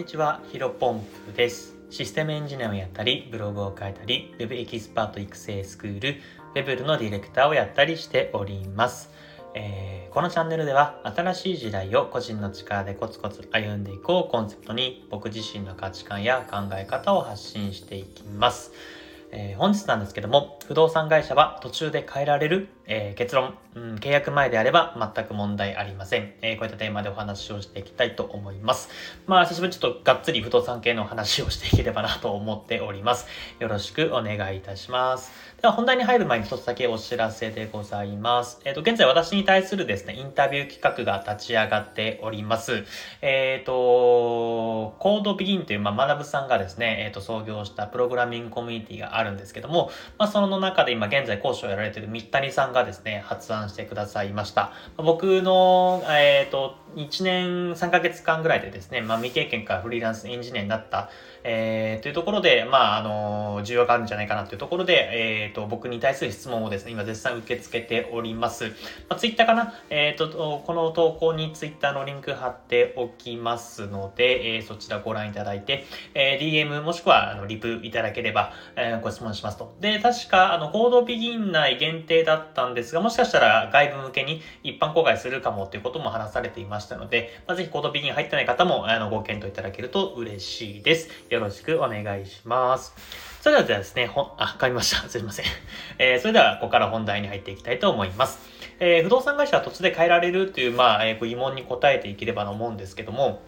にちは、ヒロポンプです。システムエンジニアをやったり、ブログを書いたり、Web エキスパート育成スクール、Web のディレクターをやったりしております。えー、このチャンネルでは新しい時代を個人の力でコツコツ歩んでいこうコンセプトに僕自身の価値観や考え方を発信していきます。えー、本日なんですけども、不動産会社は途中で変えられる、えー、結論、うん、契約前であれば全く問題ありません、えー、こういったテーマでお話をしていきたいと思います。まあ、久しぶりにちょっとがっつり不動産系の話をしていければなと思っております。よろしくお願いいたします。では本題に入る前に一つだけお知らせでございます。えっ、ー、と、現在私に対するですね、インタビュー企画が立ち上がっております。えっ、ー、と、コードビギンという、まあ、学さんがですね、えっ、ー、と、創業したプログラミングコミュニティがあるんですけども、まあ、その中で今現在講師をやられている三谷さんがですね、発案してくださいました。僕の、えっ、と、1年3ヶ月間ぐらいでですね、まあ、未経験からフリーランスエンジニアになった、えー、というところで、まあ、あの、需要があるんじゃないかなというところで、えっ、ー、と、僕に対する質問をですね、今絶賛受け付けております。まあ、ツイッターかな？えっ、ー、と、この投稿にツイッターのリンク貼っておきますので、えー、そちらご覧いただいて、えー、DM もしくは、あの、リプいただければ、えー、ご質問しますと。で、確か、あの、コードビギン内限定だったんですが、もしかしたら外部向けに一般公開するかもということも話されていましたましたので、まあ、ぜひコードビギン入ってない方も、あの、ご検討いただけると嬉しいです。よろしくお願いします。それではですね、ほ、あ、変わりました。すいません。えー、それでは、ここから本題に入っていきたいと思います。えー、不動産会社は土地で変えられるという、まあ、えー、疑問に答えていければと思うんですけども、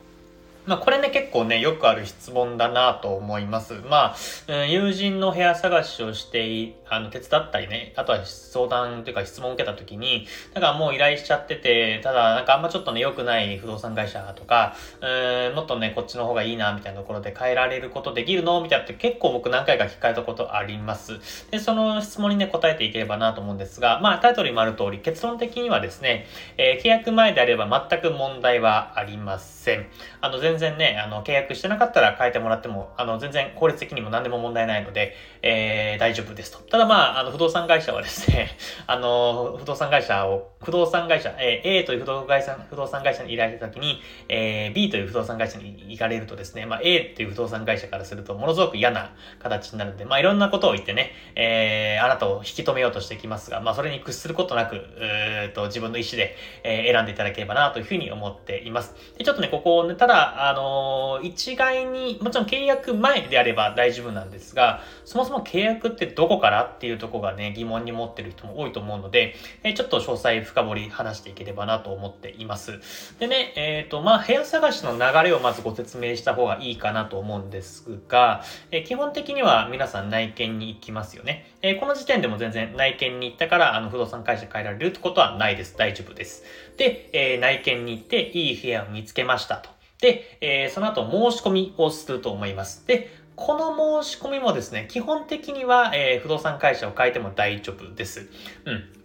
まあ、これね、結構ね、よくある質問だなと思います。まあ、友人の部屋探しをしてあの、手伝ったりね、あとは相談というか質問を受けた時に、だからもう依頼しちゃってて、ただなんかあんまちょっとね、良くない不動産会社とか、うん、もっとね、こっちの方がいいな、みたいなところで変えられることできるの？みたいなって結構僕何回か聞かれたことあります。で、その質問にね、答えていければなと思うんですが、まあ、タイトルにもある通り、結論的にはですね、えー、契約前であれば全く問題はありません。あの、全全然ね、あの、契約してなかったら変えてもらっても、あの、全然効率的にも何でも問題ないので、えー、大丈夫ですと。ただまあ、あの、不動産会社はですね、あの、不動産会社を、不動産会社、えー、A という不動産会社、不動産会社に依頼したときに、えー、B という不動産会社に行かれるとですね、まあ、A という不動産会社からすると、ものすごく嫌な形になるんで、まあ、いろんなことを言ってね、えー、あなたを引き止めようとしてきますが、まあ、それに屈することなく、えー、と、自分の意思で、えー、選んでいただければなというふうに思っています。で、ちょっとね、ここね、ただ、あの、一概に、もちろん契約前であれば大丈夫なんですが、そもそも契約ってどこからっていうところがね、疑問に持ってる人も多いと思うので、えちょっと詳細深掘り話していければなと思っています。でね、えっ、ー、と、まあ、部屋探しの流れをまずご説明した方がいいかなと思うんですが、え基本的には皆さん内見に行きますよね。えこの時点でも全然内見に行ったから、あの、不動産会社変えられるってことはないです。大丈夫です。で、え内見に行って、いい部屋を見つけましたと。で、えー、その後申し込みをすると思います。で、この申し込みもですね、基本的には、えー、不動産会社を変えても大丈夫です。うん。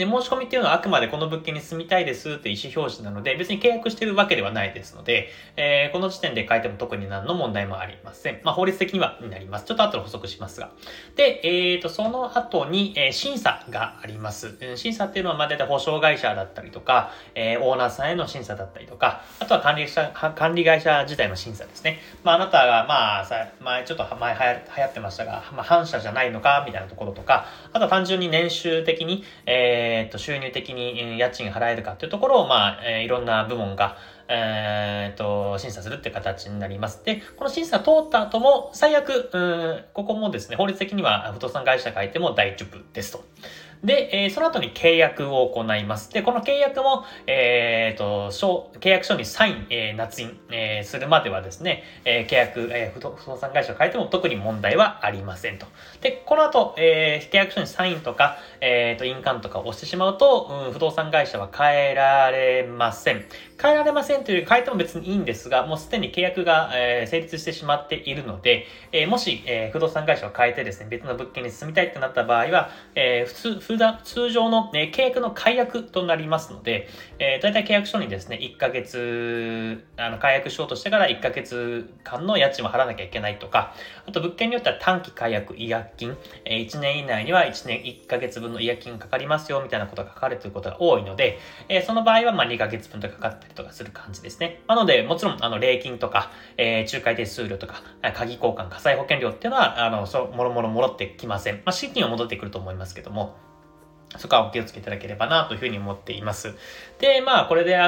で、申し込みっていうのはあくまでこの物件に住みたいですって意思表示なので、別に契約してるわけではないですので、えー、この時点で変えても特に何の問題もありません。まあ、法律的にはになります。ちょっと後で補足しますが。で、えーと、その後に、えー、審査があります。審査っていうのは、まあ、大体保証会社だったりとか、えー、オーナーさんへの審査だったりとか、あとは管理者、管理会社自体の審査ですね。まあ、あなたが、まあ、さ、前、ちょっと前流行ってましたが、まあ、反社じゃないのか、みたいなところとか、あとは単純に年収的に、えーと、収入的に家賃払えるかっていうところを、まあ、え、いろんな部門が、えー、と、審査するって形になります。で、この審査通った後も、最悪、ここもですね、法律的には不動産会社がいても大丈夫ですと。で、えー、その後に契約を行います。で、この契約も、えー、と、契約書にサイン、えー、捺印、えー、するまではですね、えー、契約、えー、不動産会社を変えても特に問題はありませんと。で、この後、えー、契約書にサインとか、えー、と、印鑑とかを押してしまうと、うん、不動産会社は変えられません。変えられませんという、変えても別にいいんですが、もうすでに契約が、えー、成立してしまっているので、えー、もし、えー、不動産会社を変えてですね、別の物件に住みたいってなった場合は、えー、普通、通通常の、ね、契約の解約となりますので、えー、大体契約書にですね、1ヶ月、あの解約しようとしてから1ヶ月間の家賃を払わなきゃいけないとか、あと物件によっては短期解約違約金、えー、1年以内には1年1ヶ月分の違約金かかりますよみたいなことが書かれていることが多いので、えー、その場合はま2ヶ月分とかかったりとかする感じですね。なので、もちろん、あの、礼金とか、えー、仲介手数料とか、鍵交換、火災保険料っていうのは、あの、そもろもろ戻ってきません。まあ、資金は戻ってくると思いますけども、そこはお気をつけいただければなというふうに思っています。で、まあ、これで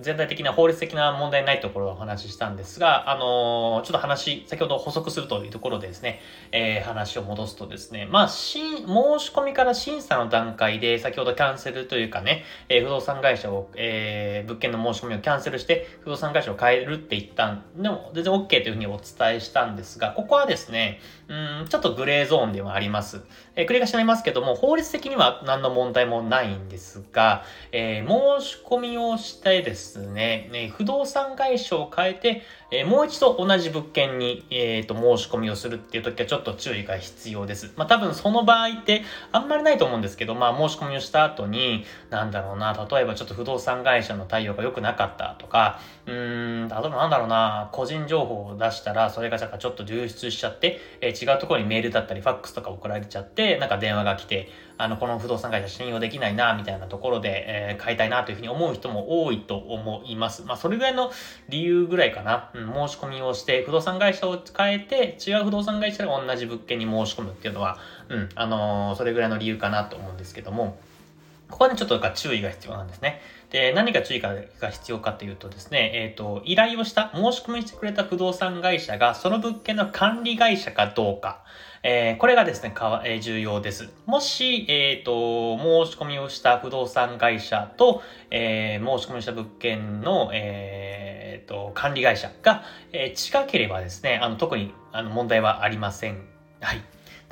全体的な法律的な問題ないところをお話ししたんですが、あのー、ちょっと話、先ほど補足するというところでですね、えー、話を戻すとですね、まあ、申し込みから審査の段階で、先ほどキャンセルというかね、えー、不動産会社を、えー、物件の申し込みをキャンセルして、不動産会社を変えるって言ったんでも、全然 OK というふうにお伝えしたんですが、ここはですね、うん、ちょっとグレーゾーンではあります。えー、繰り返しになりますけども、法律的には何の問題もないんですが、えー、申し込みをしてですね、ね不動産会社を変えて、えー、もう一度同じ物件に、えーと、申し込みをするっていう時はちょっと注意が必要です。まあ多分その場合ってあんまりないと思うんですけど、まあ申し込みをした後に、なんだろうな、例えばちょっと不動産会社の対応が良くなかったとか、うーん、例えばなんだろうな、個人情報を出したら、それがちょっと流出しちゃって、えー、違うところにメールだったり、ファックスとか送られちゃって、なんか電話が来て、あの、この不動産会社信用できないな、みたいなところで、えー、買いたいなというふうに思う人も多いと思います。まあそれぐらいの理由ぐらいかな。うん申し込みをして、不動産会社を変えて、違う不動産会社が同じ物件に申し込むっていうのは、うん、あのー、それぐらいの理由かなと思うんですけども、ここはね、ちょっと注意が必要なんですね。で、何が注意が必要かというとですね、えっ、ー、と、依頼をした、申し込みしてくれた不動産会社が、その物件の管理会社かどうか、えー、これがですね、かわえー、重要です。もし、えっ、と、申し込みをした不動産会社と、え、申し込みした物件の、えー、と、管理会社が、えー、近ければですね、あの、特に、あの、問題はありません。はい。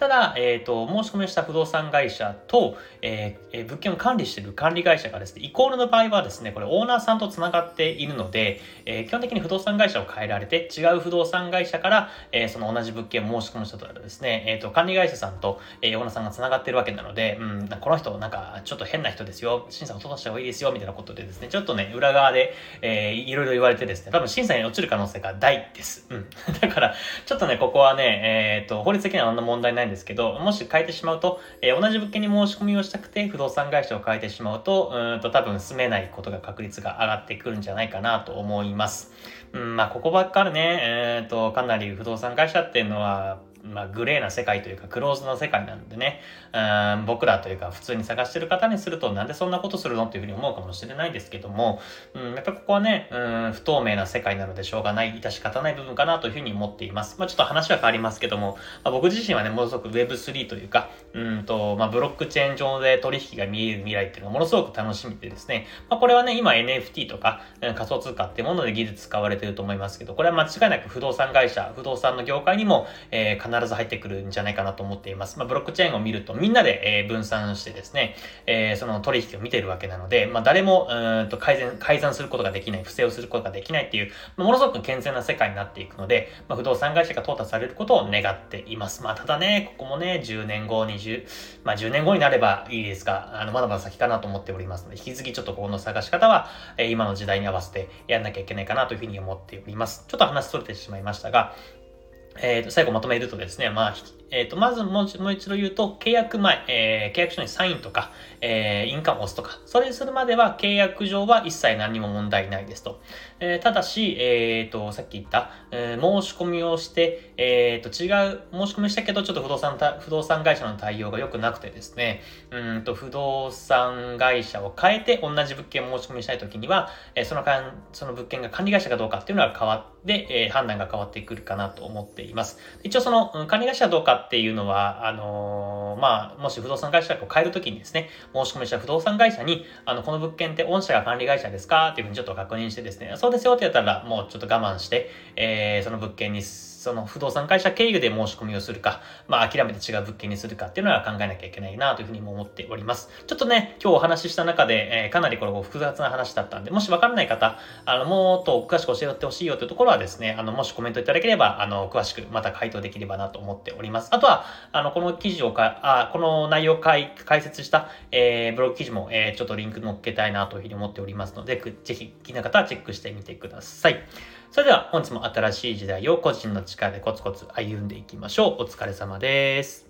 ただ、えっ、ー、と、申し込みした不動産会社と、えー、物件を管理している管理会社がですね、イコールの場合はですね、これオーナーさんと繋がっているので、えー、基本的に不動産会社を変えられて、違う不動産会社から、えその同じ物件を申し込む人とらですね、えっ、と、管理会社さんと、えオーナーさんが繋がっているわけなので、うん、この人、なんか、ちょっと変な人ですよ、審査を通した方がいいですよ、みたいなことでですね、ちょっとね、裏側で、えー、いろいろ言われてですね、多分審査に落ちる可能性が大です。うん。だから、ちょっとね、ここはね、えっ、と、法律的にはあんな問題ないんですけど、もし変えてしまうと、えー、同じ物件に申し込みをしたくて不動産会社を変えてしまうと、うんと多分住めないことが確率が上がってくるんじゃないかなと思います。うん、まあ、ここばっかりね、えっ、ー、と、かなり不動産会社っていうのは、まあ、グレーな世界というか、クローズな世界なんでね、うん僕らというか、普通に探してる方にすると、なんでそんなことするのっていうふうに思うかもしれないですけども、うん、やっぱここはね、うん、不透明な世界なのでしょうがない、致し方ない部分かなというふうに思っています。まあ、ちょっと話は変わりますけども、まあ、僕自身はね、ものすごく Web3 というか、うんと、まあ、ブロックチェーン上で取引が見える未来っていうのがものすごく楽しみでですね、まあ、これはね、今 NFT とか、仮想通貨っていうもので技術使われてると思いますけど、これは間違いなく不動産会社、不動産の業界にも、えー、必ず入ってくるんじゃないかなと思っています。まあ、ブロックチェーンを見るとみんなで、え、分散してですね、え、その取引を見てるわけなので、まあ、誰も、うんと改善、改ざんすることができない、不正をすることができないっていう、まあ、ものすごく健全な世界になっていくので、まあ、不動産会社が淘汰されることを願っています。まあ、ただね、ここもね、10年後、20、まあ、10年後になればいいですが、あの、まだまだ先かなと思っておりますので、引き続きちょっとここの探し方は、え、今の時代に合わせてやんなきゃいけないかなというふうに思っております。ちょっと話それてしまいましたが、えー、と最後まとめるとですね、まあ、えっ、ー、と、まずもう一度言うと、契約前、えー、契約書にサインとか、えー、印鑑を押すとか、それするまでは契約上は一切何も問題ないですと。えー、ただし、えっ、と、さっき言った、えー、申し込みをして、えっ、と、違う、申し込みしたけど、ちょっと不動産不動産会社の対応が良くなくてですね、うんと、不動産会社を変えて同じ物件を申し込みしたいときには、えー、そのかん、その物件が管理会社かどうかっていうのは変わって、えー、判断が変わってくるかなと思っています。一応その、うん、管理会社どうかっていうのは、あのー、まあ、もし不動産会社を変えるときにですね、申し込みした不動産会社に、あの、この物件って御社が管理会社ですか？っていうふうにちょっと確認してですね、そうですよってやったら、もうちょっと我慢して、えー、その物件にその不動産会社経由で申し込みをするか、まあ、諦めて違う物件にするかっていうのは考えなきゃいけないなというふうにも思っております。ちょっとね、今日お話しした中で、えー、かなりこれ複雑な話だったんで、もしわからない方、あの、もっと詳しく教えてほしいよというところはですね、あの、もしコメントいただければ、あの、詳しくまた回答できればなと思っております。あとは、あの、この記事をか、あ、この内容を解説した、えー、ブログ記事も、えー、ちょっとリンク載っけたいなというふうに思っておりますので、ぜひ気になる方はチェックしてみてください。それでは本日も新しい時代を個人の力でコツコツ歩んでいきましょう。お疲れ様です。